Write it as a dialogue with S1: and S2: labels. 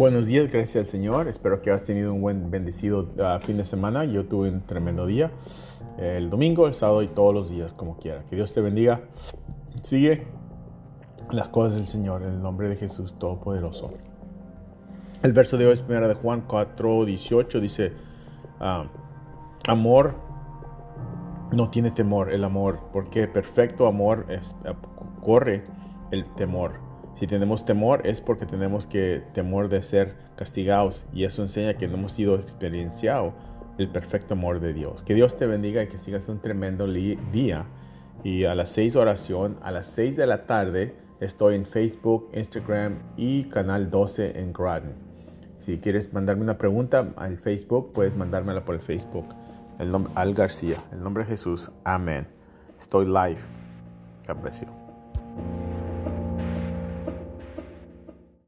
S1: Buenos días, gracias al Señor. Espero que hayas tenido un buen bendecido uh, fin de semana. Yo tuve un tremendo día. El domingo, el sábado y todos los días, como quiera. Que Dios te bendiga. Sigue las cosas del Señor en el nombre de Jesús Todopoderoso. El verso de hoy es 1 de Juan 4, 18. Dice, uh, amor no tiene temor, el amor, porque perfecto amor es, corre el temor si tenemos temor es porque tenemos que temor de ser castigados y eso enseña que no hemos sido experienciado el perfecto amor de Dios. Que Dios te bendiga y que sigas un tremendo día. Y a las 6 oración, a las 6 de la tarde estoy en Facebook, Instagram y Canal 12 en Groton. Si quieres mandarme una pregunta al Facebook, puedes mandármela por el Facebook. El nombre Al García, el nombre de Jesús. Amén. Estoy live. Te aprecio.